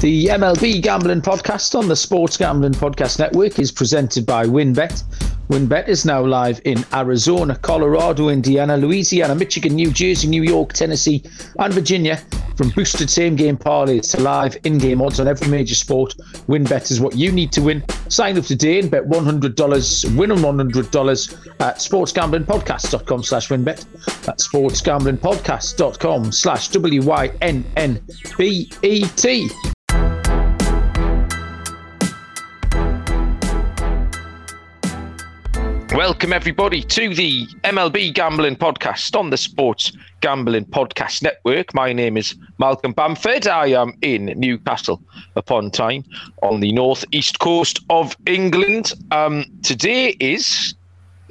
The MLB Gambling Podcast on the Sports Gambling Podcast Network is presented by WynnBET. WynnBET is now live in Arizona, Colorado, Indiana, Louisiana, Michigan, New Jersey, New York, Tennessee, and Virginia. From boosted same game parlays to live in game odds on every major sport, WynnBET is what you need to win. Sign up today and bet $100, win on $100 at sportsgamblingpodcast.com slash wynnbet. That's sportsgamblingpodcast.com slash W-Y-N-N-B-E-T. Welcome, everybody, to the MLB Gambling Podcast on the Sports Gambling Podcast Network. My name is Malcolm Bamford. I am in Newcastle upon Tyne on the northeast coast of England. Um, today is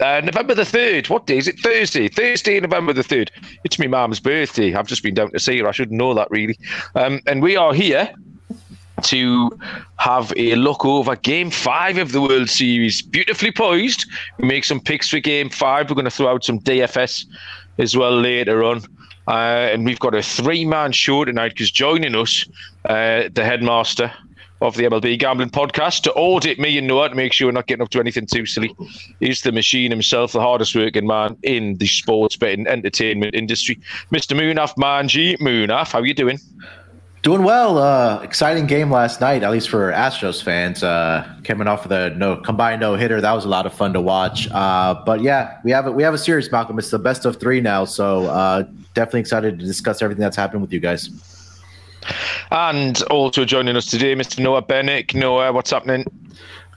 uh, November the 3rd. What day is it? Thursday. Thursday, November the 3rd. It's my mum's birthday. I've just been down to see her. I should know that, really. Um, and we are here to have a look over game five of the World Series. Beautifully poised. We make some picks for game five. We're going to throw out some DFS as well later on. Uh, and we've got a three man show tonight because joining us, uh, the headmaster of the MLB Gambling Podcast, to audit me and Noah to make sure we're not getting up to anything too silly, is the machine himself, the hardest working man in the sports betting entertainment industry, Mr. Munaf Manji. Munaf, how are you doing? Doing well. Uh, exciting game last night, at least for Astros fans. Uh, coming off of the no combined no hitter, that was a lot of fun to watch. Uh, but yeah, we have a, we have a series, Malcolm. It's the best of three now, so uh, definitely excited to discuss everything that's happened with you guys. And also joining us today, Mr. Noah Bennett. Noah, what's happening?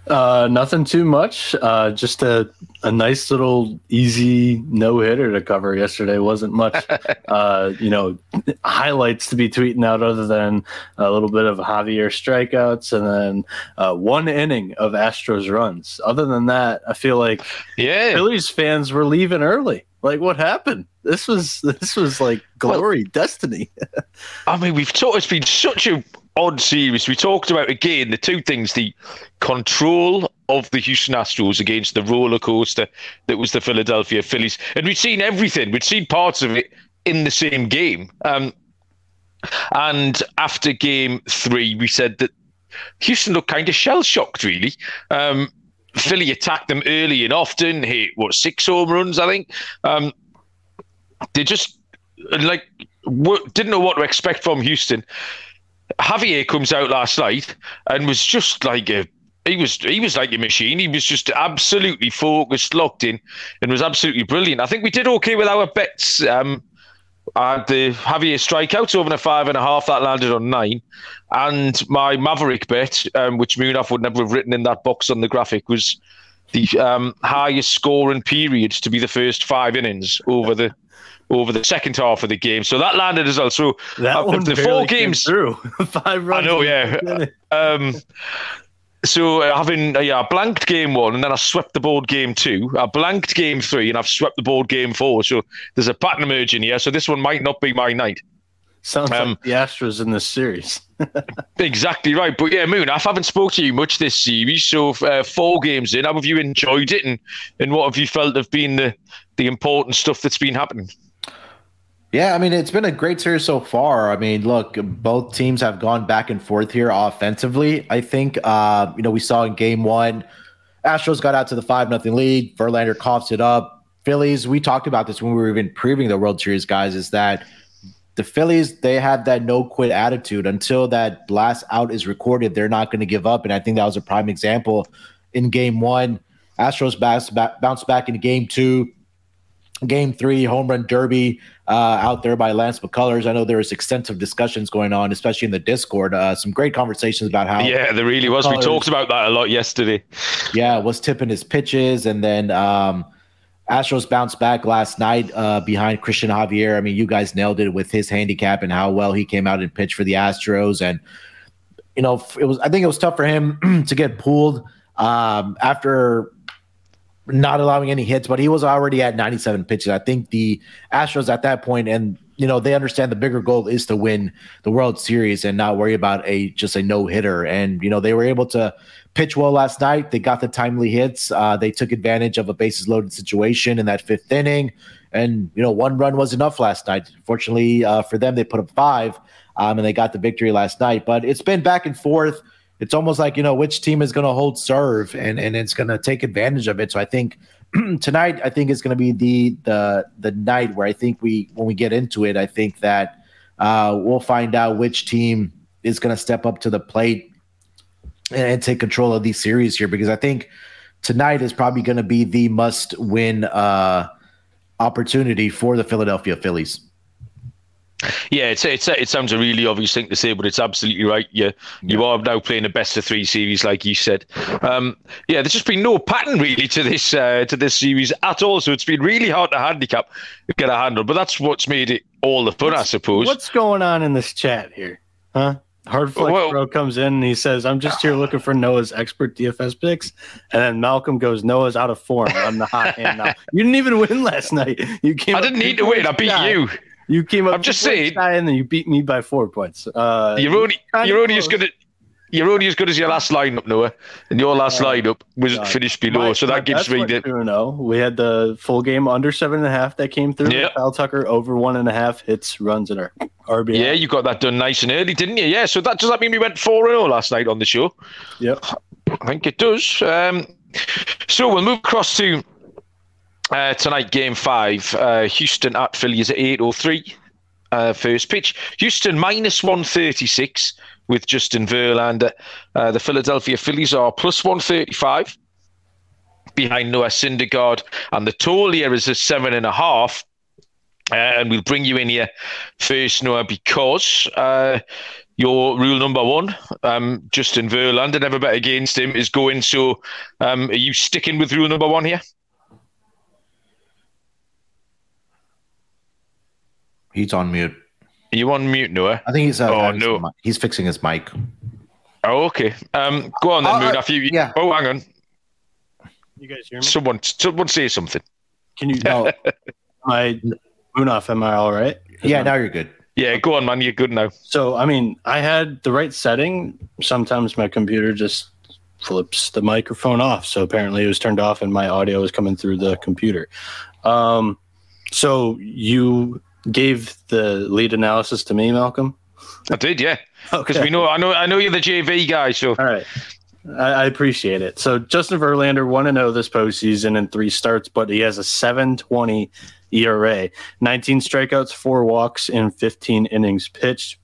Uh, nothing too much. Uh, just a, a nice little easy no hitter to cover yesterday. Wasn't much, uh, you know, highlights to be tweeting out other than a little bit of Javier strikeouts and then uh, one inning of Astros runs. Other than that, I feel like yeah, Phillies fans were leaving early. Like what happened? This was this was like glory, well, destiny. I mean, we've talked. It's been such a odd series. We talked about again the two things: the control of the Houston Astros against the roller coaster that was the Philadelphia Phillies, and we'd seen everything. We'd seen parts of it in the same game. Um, and after Game Three, we said that Houston looked kind of shell shocked, really. Um, Philly attacked them early and often, hit what six home runs, I think. Um, they just like didn't know what to expect from Houston. Javier comes out last night and was just like a he was he was like a machine. He was just absolutely focused, locked in, and was absolutely brilliant. I think we did okay with our bets. Um, uh, the Javier strikeouts over the five and a half that landed on nine, and my Maverick bet, um, which Munaf would never have written in that box on the graphic, was the um, highest scoring period to be the first five innings over the over the second half of the game. So that landed as well. So that one the four games through five runs. I know, yeah. um, so uh, having uh, yeah, I blanked game one and then I swept the board game two. I blanked game three and I've swept the board game four. So there's a pattern emerging here. So this one might not be my night. Sounds um, like the Astros in this series. exactly right. But yeah, Moon, I haven't spoke to you much this series. So uh, four games in, how have you enjoyed it, and and what have you felt have been the the important stuff that's been happening? Yeah, I mean, it's been a great series so far. I mean, look, both teams have gone back and forth here offensively. I think, uh, you know, we saw in game one, Astros got out to the 5 nothing lead. Verlander coughs it up. Phillies, we talked about this when we were even previewing the World Series, guys, is that the Phillies, they have that no quit attitude until that last out is recorded. They're not going to give up. And I think that was a prime example in game one. Astros bounce back, bounce back in game two game three home run derby uh, out there by Lance McCullers. I know there was extensive discussions going on, especially in the Discord. Uh, some great conversations about how. Yeah, there really was. we talked about that a lot yesterday. Yeah, was tipping his pitches, and then um, Astros bounced back last night uh, behind Christian Javier. I mean, you guys nailed it with his handicap and how well he came out and pitched for the Astros, and you know, it was. I think it was tough for him to get pulled um, after not allowing any hits, but he was already at 97 pitches. I think the Astros at that point, and you know they understand the bigger goal is to win the World Series and not worry about a just a no hitter. And you know they were able to pitch well last night. They got the timely hits. Uh, they took advantage of a bases loaded situation in that fifth inning, and you know one run was enough last night. Fortunately uh, for them, they put up five, um, and they got the victory last night. But it's been back and forth. It's almost like you know which team is going to hold serve and and it's going to take advantage of it. So I think tonight I think is going to be the the the night where I think we when we get into it, I think that uh, we'll find out which team is going to step up to the plate and, and, take control of these series here because I think tonight is probably going to be the must win uh, opportunity for the Philadelphia Phillies. Yeah, it's, it's it sounds a really obvious thing to say, but it's absolutely right. Yeah, you yeah. are now playing a best of three series, like you said. Um, yeah, there's just been no pattern really to this uh, to this series at all, so it's been really hard to handicap, get a handle. But that's what's made it all the fun, what's, I suppose. What's going on in this chat here, huh? Hard Flex well, Bro comes in and he says, I'm just here looking for Noah's expert DFS picks. And then Malcolm goes, Noah's out of form. I'm the hot hand now. You didn't even win last night. You came I didn't need to win. I beat you. You came up. I'm just saying, and then you beat me by four points. Uh, you're only you're only as good at you're only as good as your last lineup, Noah, and your last uh, lineup was finished below, my, so that gives me the. No, we had the full game under seven and a half that came through. Yeah, Kyle Tucker over one and a half hits runs in our RBI. Yeah, you got that done nice and early, didn't you? Yeah, so that does that mean we went four and zero last night on the show? Yep, I think it does. Um, so we'll move across to uh, tonight, game five. Uh, Houston at Philly is at eight oh three uh, first pitch. Houston minus 136 with Justin Verlander. Uh, the Philadelphia Phillies are plus 135 behind Noah Syndergaard. And the total here is a seven and a half. Uh, and we'll bring you in here first, Noah, because uh, your rule number one, um, Justin Verlander, never bet against him, is going. So um, are you sticking with rule number one here? He's on mute. Are you on mute, Noah? I think he's. Uh, oh no, he's fixing his mic. Oh, okay. Um, go on then, uh, Moon. After you, yeah. Oh, hang on. You guys hear me? Someone, someone say something. Can you? No. my off. am I all right? Yeah, now you're good. Yeah, go on, man. You're good now. So, I mean, I had the right setting. Sometimes my computer just flips the microphone off. So apparently it was turned off and my audio was coming through the computer. Um, so you gave the lead analysis to me, Malcolm? I did, yeah. Because okay. we know, I know, I know you're the JV guy. So all right, I, I appreciate it. So Justin Verlander one to oh zero this postseason in three starts, but he has a seven twenty ERA, nineteen strikeouts, four walks in fifteen innings pitched.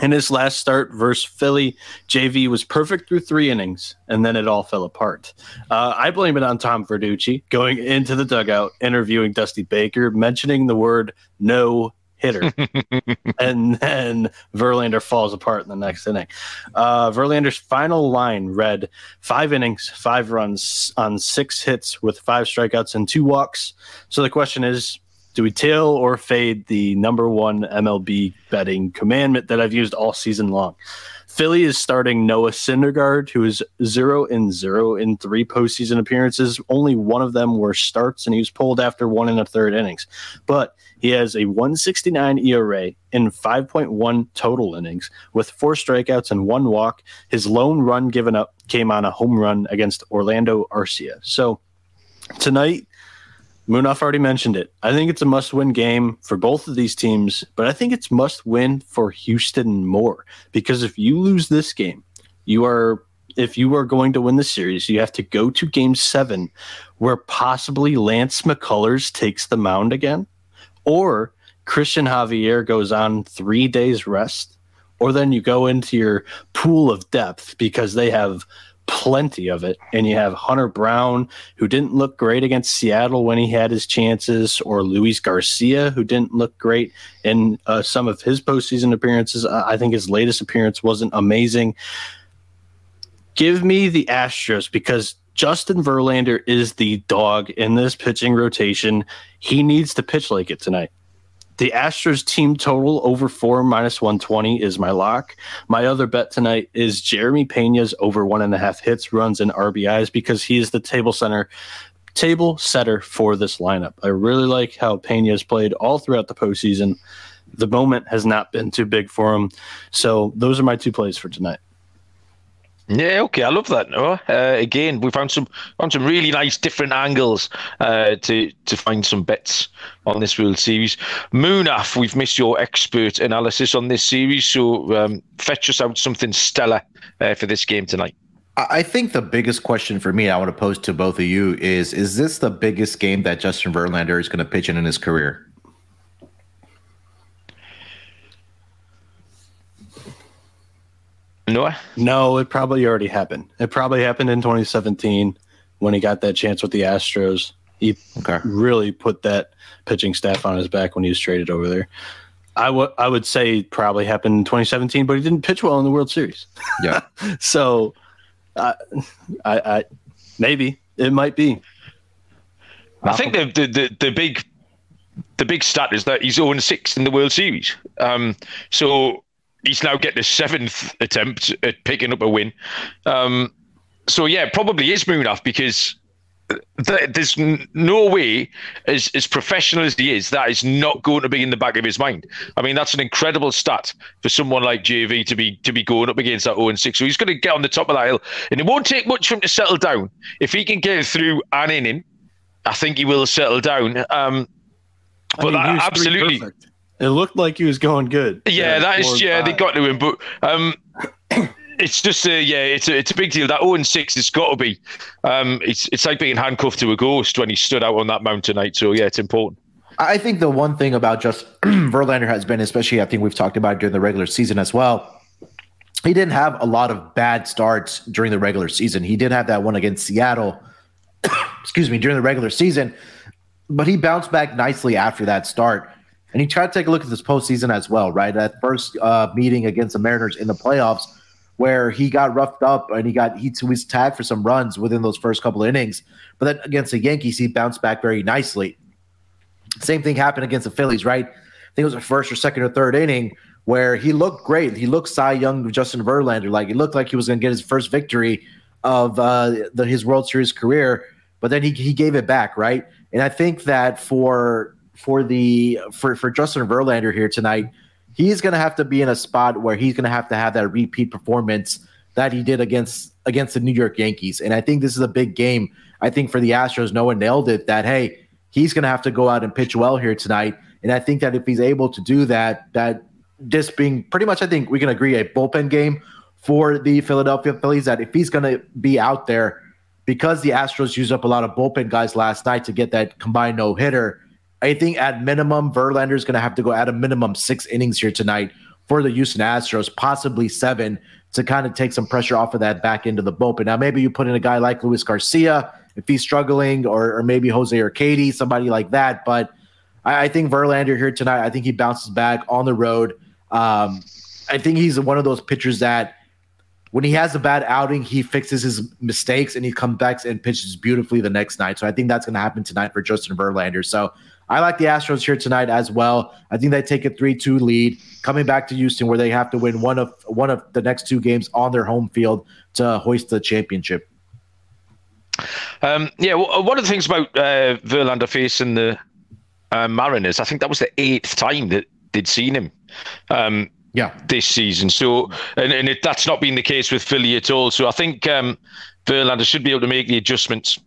In his last start versus Philly, JV was perfect through three innings, and then it all fell apart. Uh, I blame it on Tom Verducci going into the dugout, interviewing Dusty Baker, mentioning the word no hitter. and then Verlander falls apart in the next inning. Uh, Verlander's final line read five innings, five runs on six hits with five strikeouts and two walks. So the question is do we tail or fade the number one MLB betting commandment that I've used all season long? Philly is starting Noah Syndergaard, who is zero in zero in three postseason appearances. Only one of them were starts, and he was pulled after one and a third innings. But he has a 169 ERA in 5.1 total innings with four strikeouts and one walk. His lone run given up came on a home run against Orlando Arcia. So tonight, Munaf already mentioned it. I think it's a must win game for both of these teams, but I think it's must win for Houston more because if you lose this game, you are if you are going to win the series, you have to go to game 7 where possibly Lance McCullers takes the mound again or Christian Javier goes on 3 days rest or then you go into your pool of depth because they have plenty of it. And you have Hunter Brown, who didn't look great against Seattle when he had his chances, or Luis Garcia, who didn't look great in uh, some of his postseason appearances. I think his latest appearance wasn't amazing. Give me the Astros because Justin Verlander is the dog in this pitching rotation. He needs to pitch like it tonight. The Astros team total over four minus 120 is my lock. My other bet tonight is Jeremy Pena's over one and a half hits, runs, and RBIs because he is the table center table setter for this lineup. I really like how Pena has played all throughout the postseason. the moment has not been too big for him. So those are my two plays for tonight. Yeah, okay, I love that. Noah. Uh, again, we found some found some really nice different angles uh, to to find some bets on this World Series. Munaf, we've missed your expert analysis on this series, so um, fetch us out something stellar uh, for this game tonight. I think the biggest question for me, I want to pose to both of you is: Is this the biggest game that Justin Verlander is going to pitch in in his career? Noah? No, it probably already happened. It probably happened in 2017 when he got that chance with the Astros. He okay. really put that pitching staff on his back when he was traded over there. I would I would say probably happened in 2017, but he didn't pitch well in the World Series. Yeah. so, I, I, I, maybe it might be. I think the, the the the big the big stat is that he's 0 6 in the World Series. Um, so he's now getting a seventh attempt at picking up a win. Um, so yeah, probably is Munaf because th- there's n- no way, as as professional as he is, that is not going to be in the back of his mind. I mean, that's an incredible stat for someone like JV to be to be going up against that 0 6. So he's going to get on the top of that hill, and it won't take much for him to settle down. If he can get through an inning, I think he will settle down. Um, but I mean, that, absolutely. It looked like he was going good. Yeah, that is. Yeah, they got to him, but um, it's just a yeah, it's a it's a big deal. That 0 6 has got to be. Um, it's it's like being handcuffed to a ghost when he stood out on that mountain night. So yeah, it's important. I think the one thing about just Verlander has been, especially I think we've talked about during the regular season as well. He didn't have a lot of bad starts during the regular season. He did have that one against Seattle. excuse me, during the regular season, but he bounced back nicely after that start. And you try to take a look at this postseason as well, right? That first uh, meeting against the Mariners in the playoffs, where he got roughed up and he got he was tagged for some runs within those first couple of innings. But then against the Yankees, he bounced back very nicely. Same thing happened against the Phillies, right? I think it was the first or second or third inning where he looked great. He looked Cy Young, Justin Verlander, like he looked like he was going to get his first victory of uh, the, his World Series career. But then he he gave it back, right? And I think that for for the for for Justin Verlander here tonight, he's going to have to be in a spot where he's going to have to have that repeat performance that he did against against the New York Yankees. And I think this is a big game. I think for the Astros, no one nailed it that hey, he's going to have to go out and pitch well here tonight. And I think that if he's able to do that, that this being pretty much, I think we can agree a bullpen game for the Philadelphia Phillies. That if he's going to be out there because the Astros used up a lot of bullpen guys last night to get that combined no hitter I think at minimum, Verlander is going to have to go at a minimum six innings here tonight for the Houston Astros, possibly seven, to kind of take some pressure off of that back into the bullpen. Now, maybe you put in a guy like Luis Garcia if he's struggling, or, or maybe Jose Urquidy, somebody like that. But I, I, think Verlander here tonight, I think he bounces back on the road. Um, I think he's one of those pitchers that when he has a bad outing, he fixes his mistakes and he comes back and pitches beautifully the next night. So I think that's going to happen tonight for Justin Verlander. So I like the Astros here tonight as well. I think they take a three-two lead, coming back to Houston where they have to win one of one of the next two games on their home field to hoist the championship. Um, yeah, well, one of the things about uh, Verlander facing the uh, Mariners, I think that was the eighth time that they'd seen him. Um, yeah, this season. So, and, and it, that's not been the case with Philly at all. So, I think um, Verlander should be able to make the adjustments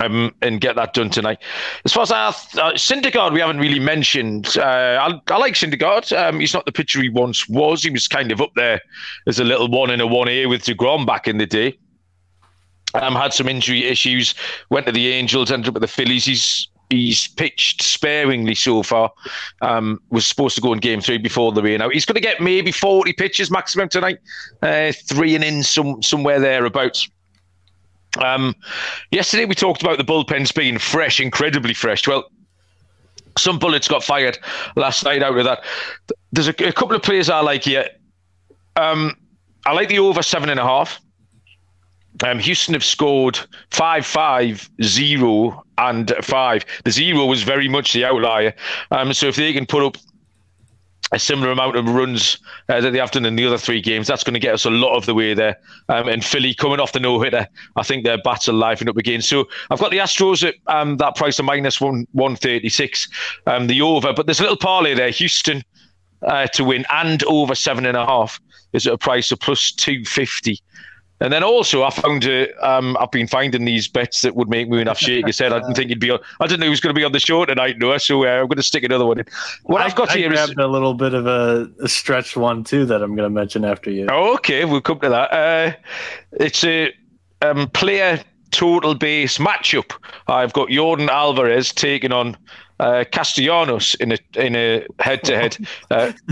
um, and get that done tonight. As far as our uh, Syndergaard, we haven't really mentioned. Uh, I, I, like Syndergaard. Um, he's not the pitcher he once was. He was kind of up there as a little one in a one A with deGrom back in the day. Um, had some injury issues. Went to the Angels. Ended up with the Phillies. He's he's pitched sparingly so far. Um, was supposed to go in game three before the rain out. He's going to get maybe 40 pitches maximum tonight, uh, three and in some somewhere thereabouts. Um, yesterday we talked about the bullpens being fresh, incredibly fresh. Well, some bullets got fired last night out of that. There's a, a couple of players I like here. Um, I like the over seven and a half. Um, Houston have scored five, five, zero, and five. The zero was very much the outlier. Um, so if they can put up a similar amount of runs uh, that they have done in the other three games. That's going to get us a lot of the way there. Um, and Philly coming off the no hitter, I think their bats are livening up again. So I've got the Astros at um, that price of minus one one thirty six, um, the over. But there's a little parlay there: Houston uh, to win and over seven and a half is at a price of plus two fifty. And then also, I found uh, um, I've been finding these bets that would make Munaf shake his head. I didn't think he'd be on. I didn't know he was going to be on the show tonight, Noah. So uh, I'm going to stick another one in. What I, have got I here grabbed is a little bit of a, a stretch one too that I'm going to mention after you. Oh, okay, we'll come to that. Uh, it's a um, player total base matchup. I've got Jordan Alvarez taking on uh, Castellanos in a in a head to head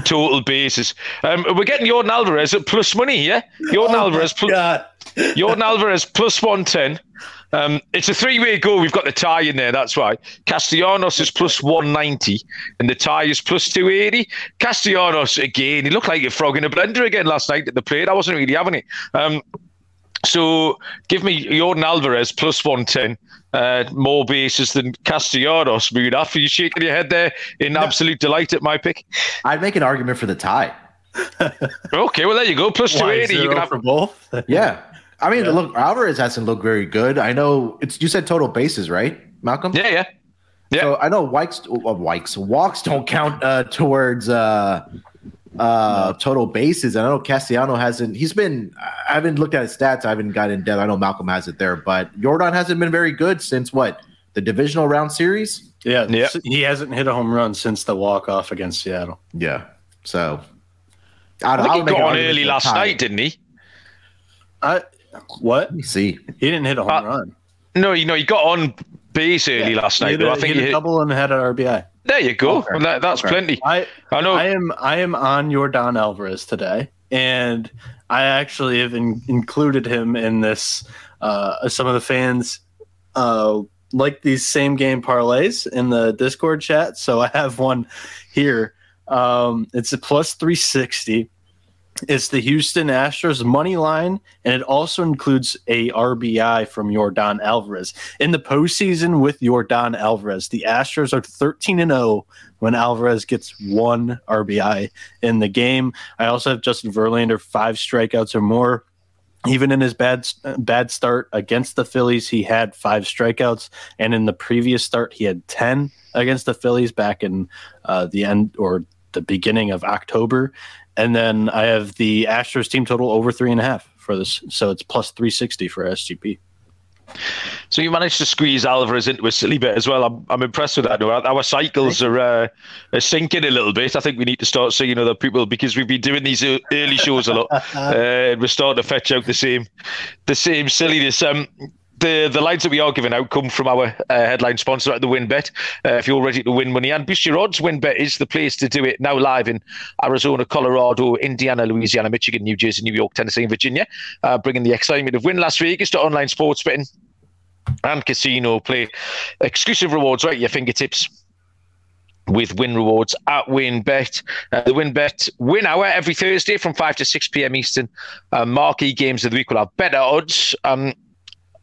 total basis. Um, we're getting Jordan Alvarez at plus money here. Jordan Oh Alvarez, pl- Jordan Alvarez plus one ten. Um, it's a three way go. We've got the tie in there. That's why Castellanos is plus one ninety, and the tie is plus two eighty. Castellanos again. He looked like a frog in a blender again last night at the plate. I wasn't really having it. Um, so give me Jordan Alvarez plus 110. Uh, more bases than Castellanos. Munaf, are you shaking your head there in absolute delight at my pick? I'd make an argument for the tie. Okay, well, there you go. Plus 280. You can have, for both. Yeah. I mean, look, Alvarez hasn't looked very good. I know it's you said total bases, right, Malcolm? yeah, yeah. yeah. So I know Wikes, uh, Wikes, walks don't count uh, towards uh, uh, total bases. And I know Castellano hasn't. He's been. I haven't looked at his stats. I haven't got in depth. I know Malcolm has it there, but Jordan hasn't been very good since what the divisional round series. Yeah, Yeah. he hasn't hit a home run since the walk off against Seattle. Yeah. So I don't think I'll he got on early last tie. night, didn't he? I what? Let me see. He didn't hit a home Uh, run. No, you know, he got on base early last night. hit though. a- I think he he hit a double and had an RBI. There you go. Okay. Well, that, that's Okay. plenty. I I know. I am I am on Yordan Alvarez today, and I actually have in, included him in this. Uh, some of the fans uh, like these same game parlays in the Discord chat, so I have one here. Um, it's a plus three sixty. It's the Houston Astros money line, and it also includes a RBI from Jordan Alvarez. In the postseason with Jordan Alvarez, the Astros are 13 and 0 when Alvarez gets one RBI in the game. I also have Justin Verlander five strikeouts or more. Even in his bad bad start against the Phillies, he had five strikeouts, and in the previous start, he had ten against the Phillies back in uh, the end or the beginning of October. And then I have the Astros team total over three and a half for this, so it's plus three sixty for SGP. So you managed to squeeze Alvarez into a silly bit as well. I'm, I'm impressed with that. Our, our cycles are, uh, are syncing a little bit. I think we need to start seeing other people because we've been doing these early shows a lot, uh, and we're starting to fetch out the same, the same silliness. Um, the the lines that we are giving out come from our uh, headline sponsor at the WynnBET. Uh, if you're ready to win money and boost your odds, WynnBET is the place to do it. Now live in Arizona, Colorado, Indiana, Louisiana, Michigan, New Jersey, New York, Tennessee, and Virginia, uh, bringing the excitement of Wynn Las Vegas to online sports betting and casino play. Exclusive rewards right at your fingertips with Wynn Rewards at WynnBET. Uh, the WynnBET win hour every Thursday from 5 to 6 p.m. Eastern. Uh, marquee games of the week will have better odds. Um,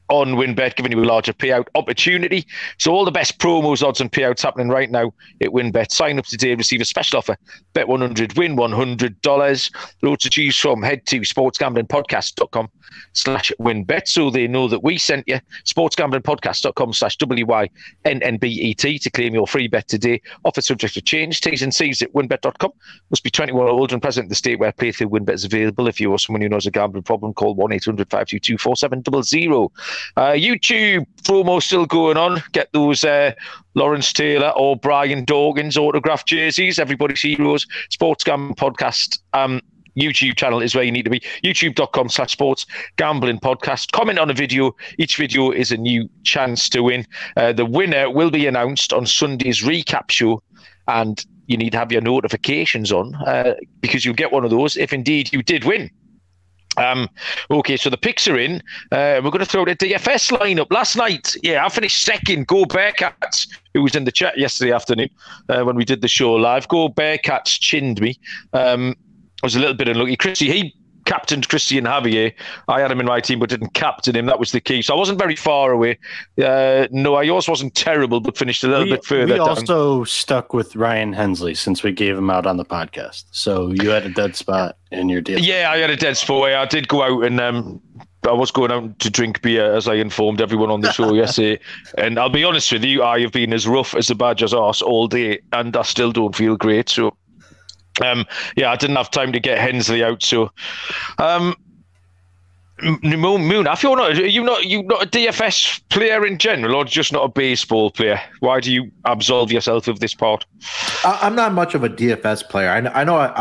on WynnBET, giving you a larger payout opportunity. So all the best promos, odds, and payouts happening right now at WynnBET. Sign up today, receive a special offer. Bet 100, win $100. Loads to choose from. Head to sportsgamblingpodcast.com slash WynnBET so they know that we sent you. Sportsgamblingpodcast.com slash W-Y-N-N-B-E-T to claim your free bet today. Offer subject to change. T's and C's at wynnbet.com. Must be 21 or older and present in the state where playthrough WynnBET is available. If you or someone who knows a gambling problem, call 1-800-522-4700. Uh, YouTube promo still going on. Get those uh, Lawrence Taylor or Brian Dawkins autographed jerseys. Everybody's heroes. Sports Gambling Podcast. Um, YouTube channel is where you need to be. YouTube.com slash sports gambling podcast. Comment on a video. Each video is a new chance to win. Uh, the winner will be announced on Sunday's recap show. And you need to have your notifications on uh, because you'll get one of those if indeed you did win. Um, okay, so the picks are in. Uh, we're going to throw the DFS lineup. Last night, yeah, I finished second. Go Bearcats, who was in the chat yesterday afternoon uh, when we did the show live. Go Bearcats chinned me. Um, I was a little bit unlucky. Chrissy, he captained Christian Javier. I had him in my team, but didn't captain him. That was the key. So I wasn't very far away. Uh, no, I yours wasn't terrible, but finished a little we, bit further. We also stuck with Ryan Hensley since we gave him out on the podcast. So you had a dead spot in your deal. Yeah, I had a dead spot. I did go out and um, I was going out to drink beer, as I informed everyone on the show yesterday. And I'll be honest with you, I have been as rough as a badger's arse all day, and I still don't feel great. So, um, yeah, I didn't have time to get Hensley out. So, um, Moon, I feel not you not you not a DFS player in general, or just not a baseball player. Why do you absolve yourself of this part? I'm not much of a DFS player. I, I know I,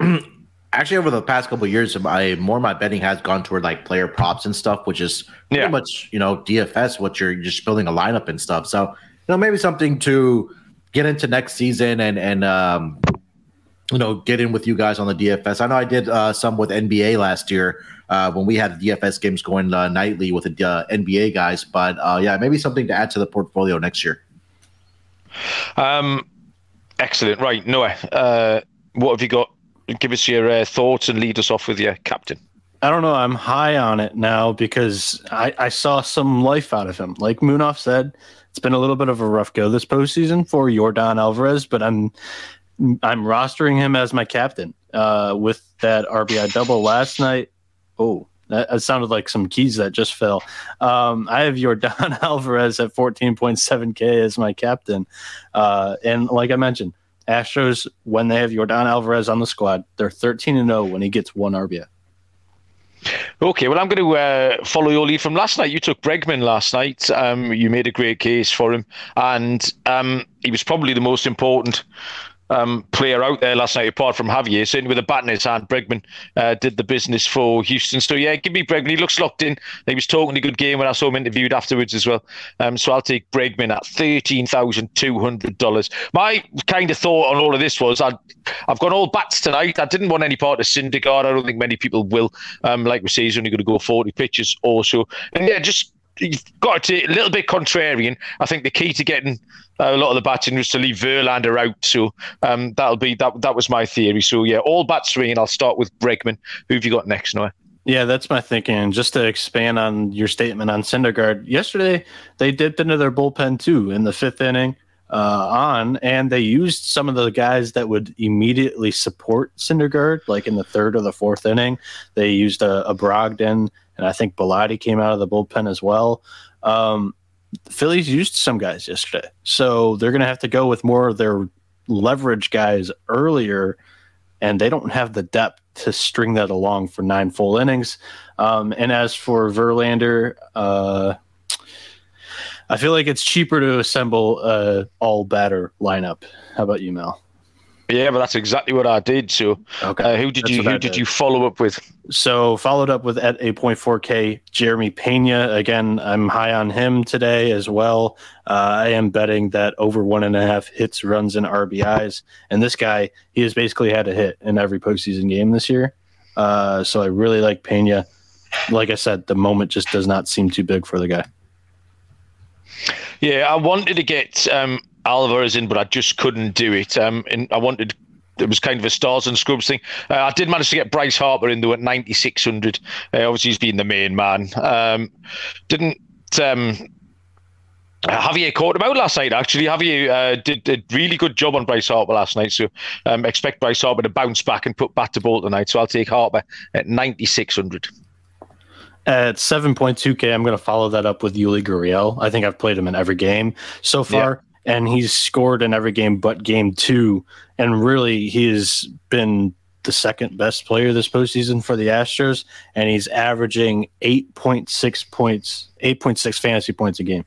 I actually over the past couple years, my more my betting has gone toward like player props and stuff, which is pretty yeah. much you know DFS, what you're just building a lineup and stuff. So you know maybe something to get into next season and and um, you know get in with you guys on the DFS. I know I did uh, some with NBA last year uh, when we had DFS games going uh, nightly with the uh, NBA guys, but uh, yeah, maybe something to add to the portfolio next year. Um, excellent. Right, Noah, uh, what have you got give us your uh, thoughts and lead us off with your captain. I don't know. I'm high on it now because I, I saw some life out of him. Like Munaf said, it's been a little bit of a rough go this postseason for Yordan Alvarez, but I'm I'm rostering him as my captain uh, with that RBI double last night. Oh, that, sounded like some keys that just fell. Um, I have Yordan Alvarez at 14.7K as my captain. Uh, and like I mentioned, Astros, when they have Yordan Alvarez on the squad, they're 13 and 0 when he gets one RBI. Okay, well, I'm going to uh, follow your lead from last night. You took Bregman last night. Um, you made a great case for him, and um, he was probably the most important um, player out there last night, apart from Javier. Sitting with a bat in his hand, Bregman uh, did the business for Houston. So, yeah, give me Bregman. He looks locked in. He was talking a good game when I saw him interviewed afterwards as well. Um, so, I'll take Bregman at $13,200. My kind of thought on all of this was i have got all bats tonight. I didn't want any part of Syndergaard. I don't think many people will. Um, like we say, he's only going to go 40 pitches or so. And, yeah, just you've got to a little bit contrarian. I think the key to getting a lot of the batting was to leave Verlander out. So um, that'll be that. That was my theory. So yeah, all bats. I'll start with Bregman. Who have you got next, Noah? Yeah, that's my thinking. Just to expand on your statement on Syndergaard, yesterday they dipped into their bullpen too in the fifth inning uh, on, and they used some of the guys that would immediately support Syndergaard, like in the third or the fourth inning. They used a, a Brogdon and I think Bellatti came out of the bullpen as well. Um, the Phillies used some guys yesterday, so they're going to have to go with more of their leverage guys earlier, and they don't have the depth to string that along for nine full innings. Um, and as for Verlander, uh, I feel like it's cheaper to assemble a all batter lineup. How about you, Mel? Yeah, but that's exactly what I did. So, okay. Uh, who did that's you who did. did. you follow up with? So, followed up with at 8.4K Jeremy Pena. Again, I'm high on him today as well. Uh, I am betting that over one and a half hits, runs, and RBIs. And this guy, he has basically had a hit in every postseason game this year. Uh, so, I really like Pena. Like I said, the moment just does not seem too big for the guy. Yeah, I wanted to get um, Alvarez in, but I just couldn't do it. Um, and I wanted it was kind of a stars and scrubs thing. Uh, I did manage to get Bryce Harper in though at 9600. Uh, obviously, he's been the main man. Um, didn't um, Javier caught him out last night. Actually, Javier uh, did a really good job on Bryce Harper last night. So um, expect Bryce Harper to bounce back and put bat to ball tonight. So I'll take Harper at 9600. At 7.2K, I'm going to follow that up with Yuli Gurriel. I think I've played him in every game so far and he's scored in every game but game two. And really, he has been the second best player this postseason for the Astros, and he's averaging 8.6 points, 8.6 fantasy points a game.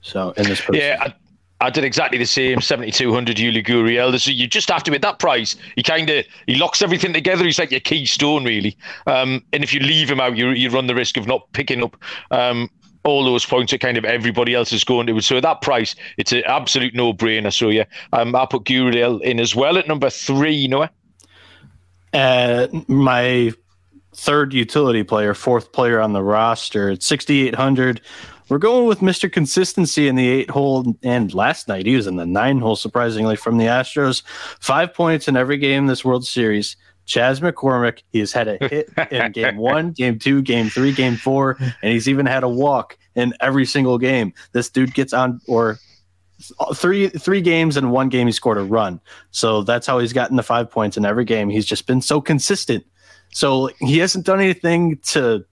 So in this postseason. Yeah. I- I did exactly the same, 7,200 Yuli Gurriel. So you just have to, at that price, he kind of, he locks everything together. He's like your keystone, really. Um, and if you leave him out, you, you run the risk of not picking up um, all those points that kind of everybody else is going to. So at that price, it's an absolute no brainer. So yeah, um, I'll put Gurriel in as well at number three, Noah. Uh, my third utility player, fourth player on the roster at 6,800. We're going with Mr. Consistency in the eight hole, and last night he was in the nine hole, surprisingly, from the Astros. Five points in every game this World Series. Chas McCormick, he has had a hit in game one, game two, game three, game four, and he's even had a walk in every single game. This dude gets on or three three games and one game he scored a run. So that's how he's gotten the five points in every game. He's just been so consistent. So he hasn't done anything to,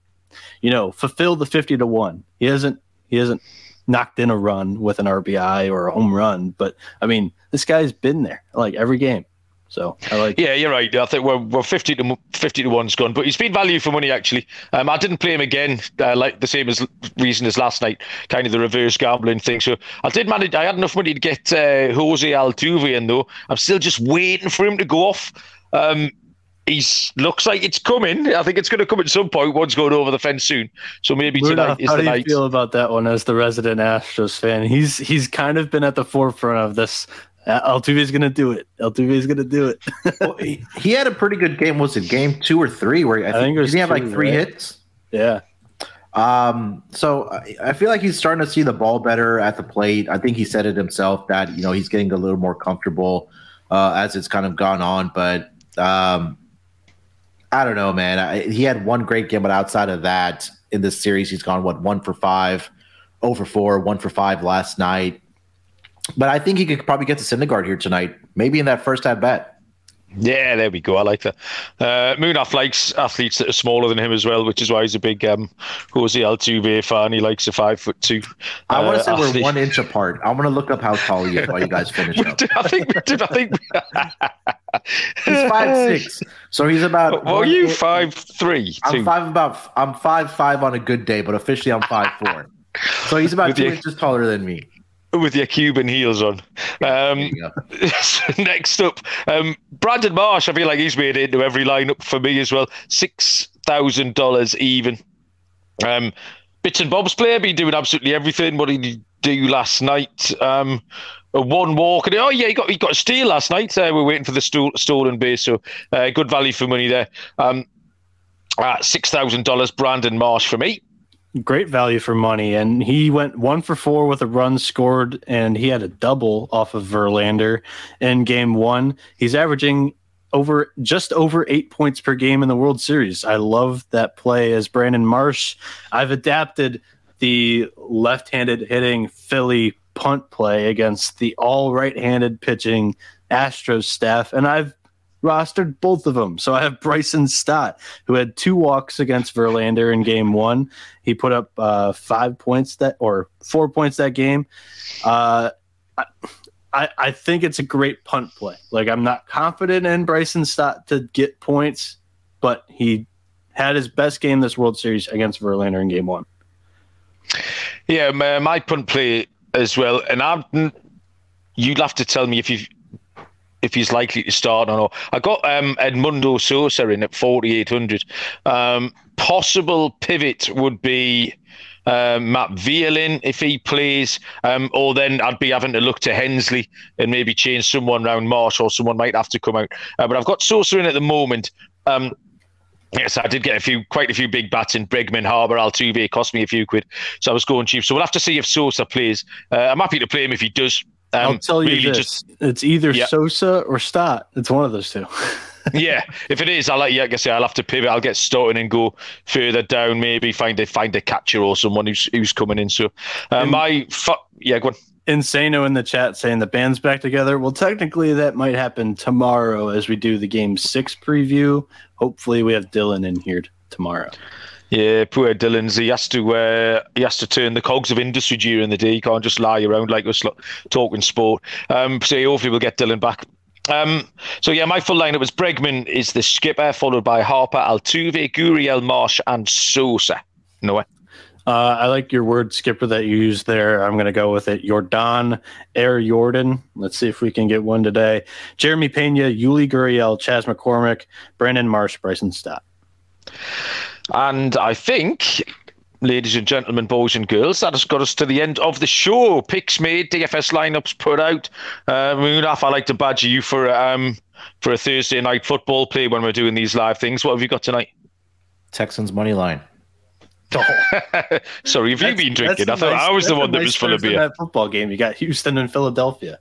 you know, fulfill the fifty to one. He hasn't he hasn't knocked in a run with an RBI or a home run. But I mean, this guy's been there like every game. So I like. Yeah, you're right. I think we're, we're fifty to fifty to one's gone, but he's been value for money actually. Um, I didn't play him again, uh, like the same as reason as last night, kind of the reverse gambling thing. So I did manage. I had enough money to get uh, Jose Altuve in though. I'm still just waiting for him to go off. Um, he's looks like it's coming. I think it's going to come at some point. One's going over the fence soon, so maybe tonight is the night. How do you night. feel about that one as the resident Astros fan? He's he's kind of been at the forefront of this. Uh, Altuve's going to do it. Altuve's going to do it. well, he, he had a pretty good game. Was it game two or three? Where I, I think, think it was did he had like three right? hits? yeah. Um, so I, I feel like he's starting to see the ball better at the plate. I think he said it himself that you know he's getting a little more comfortable uh, as it's kind of gone on. But um, I don't know, man. I, he had one great game, but outside of that, in this series, he's gone what one for five, over four, one for five last night. But I think he could probably get to Syndergaard here tonight, maybe in that first at bat. Yeah, there we go. I like that. Uh, Munaf likes athletes that are smaller than him as well, which is why he's a big um, Jose Altuve fan. He likes a five foot two. I want uh, to say we're one inch apart. I'm going to look up how tall he is while you guys finish up. I think we did. I think. He's five six, so he's about. What are one you? eight- Five three. I'm two. five about. I'm five five on a good day, but officially I'm five four. So he's about With two you. inches taller than me. with your Cuban heels on. Um, you go. next up, um, Brandon Marsh. I feel like he's made it into every lineup for me as well. Six thousand dollars even. Um, bits and bobs player, been doing absolutely everything. What did he do last night? Um, a one walk and oh yeah, he got he got a steal last night. Uh, we're waiting for the stol- stolen base, so uh, good value for money there. Um, uh, six thousand dollars, Brandon Marsh for me. Great value for money. And he went one for four with a run scored, and he had a double off of Verlander in game one. He's averaging over just over eight points per game in the World Series. I love that play as Brandon Marsh. I've adapted the left handed hitting Philly punt play against the all right handed pitching Astros staff, and I've rostered both of them. So I have Bryson Stott, who had two walks against Verlander in game one. He put up uh, five points that, or four points that game. Uh, I, I think it's a great punt play. Like I'm not confident in Bryson Stott to get points, but he had his best game this World Series against Verlander in game one. Yeah, my, my punt play as well, and I'm. You'd have to tell me if you if he's likely to start or not. I got um, Edmundo Sosa in at forty eight hundred. Um, possible pivot would be. Um, Matt Vierling if he plays, um, or then I'd be having to look to Hensley and maybe change someone around Marsh, or someone might have to come out. Uh, but I've got Sosa in at the moment. Um, Yes, I did get a few, quite a few big bats in Bregman, Harper, Altuve. It cost me a few quid, so I was going cheap. So we'll have to see if Sosa plays. Uh, I'm happy to play him if he does. Um, I'll tell you really this: just- it's either Yeah. Sosa or Stott. It's one of those two. yeah, if it is, I'll like, yeah, like I say, I'll have to pivot. I'll get started and go further down. Maybe find a find a catcher or someone who's who's coming in. So uh, And- my fu- yeah, go on. Insano in the chat saying the band's back together. Well, technically, that might happen tomorrow as we do the game six preview. Hopefully, we have Dylan in here t- tomorrow. Yeah, poor Dylan's. He has to uh, he has to turn the cogs of industry during the day. He can't just lie around like us talking sport. Um, so hopefully we'll get Dylan back. Um, so yeah, my full lineup was Bregman is the skipper, followed by Harper, Altuve, Gurriel, Marsh, and Sosa. No way. Uh, I like your word skipper that you used there. I'm going to go with it. Jordan Air Jordan. Let's see if we can get one today. Jeremy Pena, Yuli Gurriel, Chas McCormick, Brandon Marsh, Bryson Stott. And I think, ladies and gentlemen, boys and girls, that has got us to the end of the show. Picks made, DFS lineups put out. Uh, Munaf, I like to badger you for um for a Thursday night football play when we're doing these live things. What have you got tonight? Texans money line. Sorry, have you been drinking? I thought nice, I was the one that nice was full of beer. That football game, you got Houston and Philadelphia.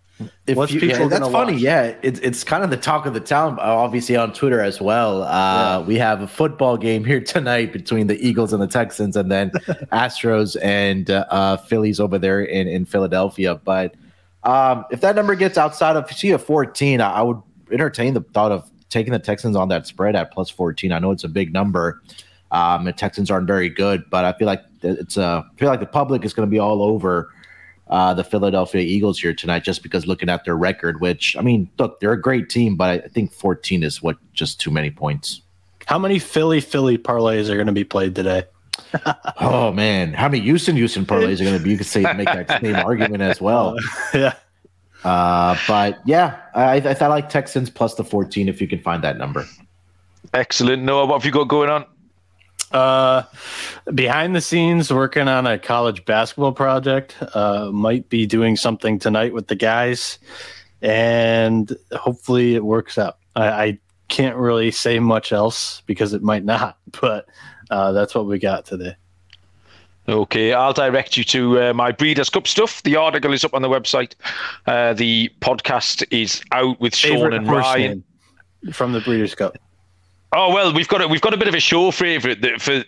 If What's you, people yeah, that's funny. Watch? Yeah, it's it's kind of the talk of the town, obviously on Twitter as well. Uh, yeah. We have a football game here tonight between the Eagles and the Texans, and then Astros and uh, Phillies over there in in Philadelphia. But um, if that number gets outside of, if you see a 14, I, I would entertain the thought of taking the Texans on that spread at plus 14. I know it's a big number. Um, the Texans aren't very good, but I feel like it's a, uh, I feel like the public is going to be all over uh, the Philadelphia Eagles here tonight, just because looking at their record. Which I mean, look, they're a great team, but I think 14 is what just too many points. How many Philly Philly parlays are going to be played today? oh man, how many Houston Houston parlays are going to be? You could say make that same argument as well. yeah. Uh, but yeah, I, I, I like Texans plus the 14 if you can find that number. Excellent. Noah, what have you got going on? Uh, behind the scenes, working on a college basketball project. Uh, might be doing something tonight with the guys, and hopefully it works out. I, I can't really say much else because it might not, but uh, that's what we got today. Okay, I'll direct you to uh, my Breeders' Cup stuff. The article is up on the website. Uh, the podcast is out with Favorite Sean and Ryan from the Breeders' Cup. Oh well, we've got a, we've got a bit of a show favourite that for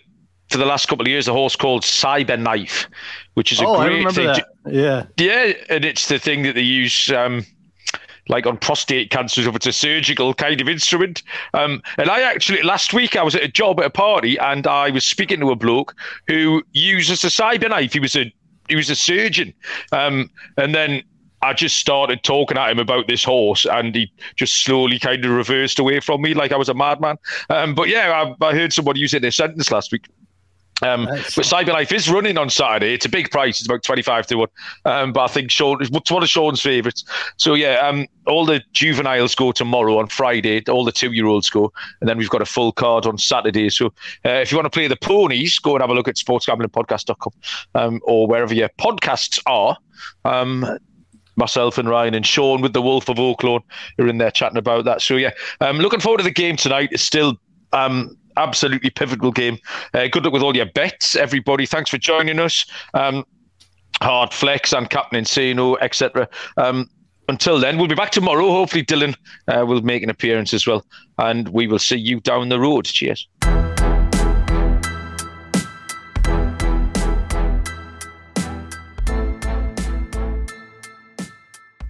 for the last couple of years, a horse called Cyberknife, which is a oh, great thing. To, yeah, yeah, and it's the thing that they use. Um, like on prostate cancers, if it's a surgical kind of instrument. Um, and I actually last week I was at a job at a party and I was speaking to a bloke who uses a cyberknife. He was a he was a surgeon, um, and then I just started talking at him about this horse, and he just slowly kind of reversed away from me like I was a madman. Um, but yeah, I, I heard somebody use it in a sentence last week. Um, nice. but Cyberknife is running on Saturday. It's a big price. It's about 25 to 1. Um, but I think Sean, it's one of Sean's favourites. So, yeah, um, all the juveniles go tomorrow on Friday. All the two year olds go. And then we've got a full card on Saturday. So, uh, if you want to play the ponies, go and have a look at sportsgamblingpodcast.com um, or wherever your podcasts are. Um, myself and Ryan and Sean with the Wolf of Oaklawn are in there chatting about that. So yeah, um, looking forward to the game tonight. It's still um, absolutely pivotal game. Uh, good luck with all your bets, everybody. Thanks for joining us. Um, Hard Flex and Captain Insano, etc. Um, until then, we'll be back tomorrow. Hopefully, Dylan uh, will make an appearance as well, and we will see you down the road. Cheers.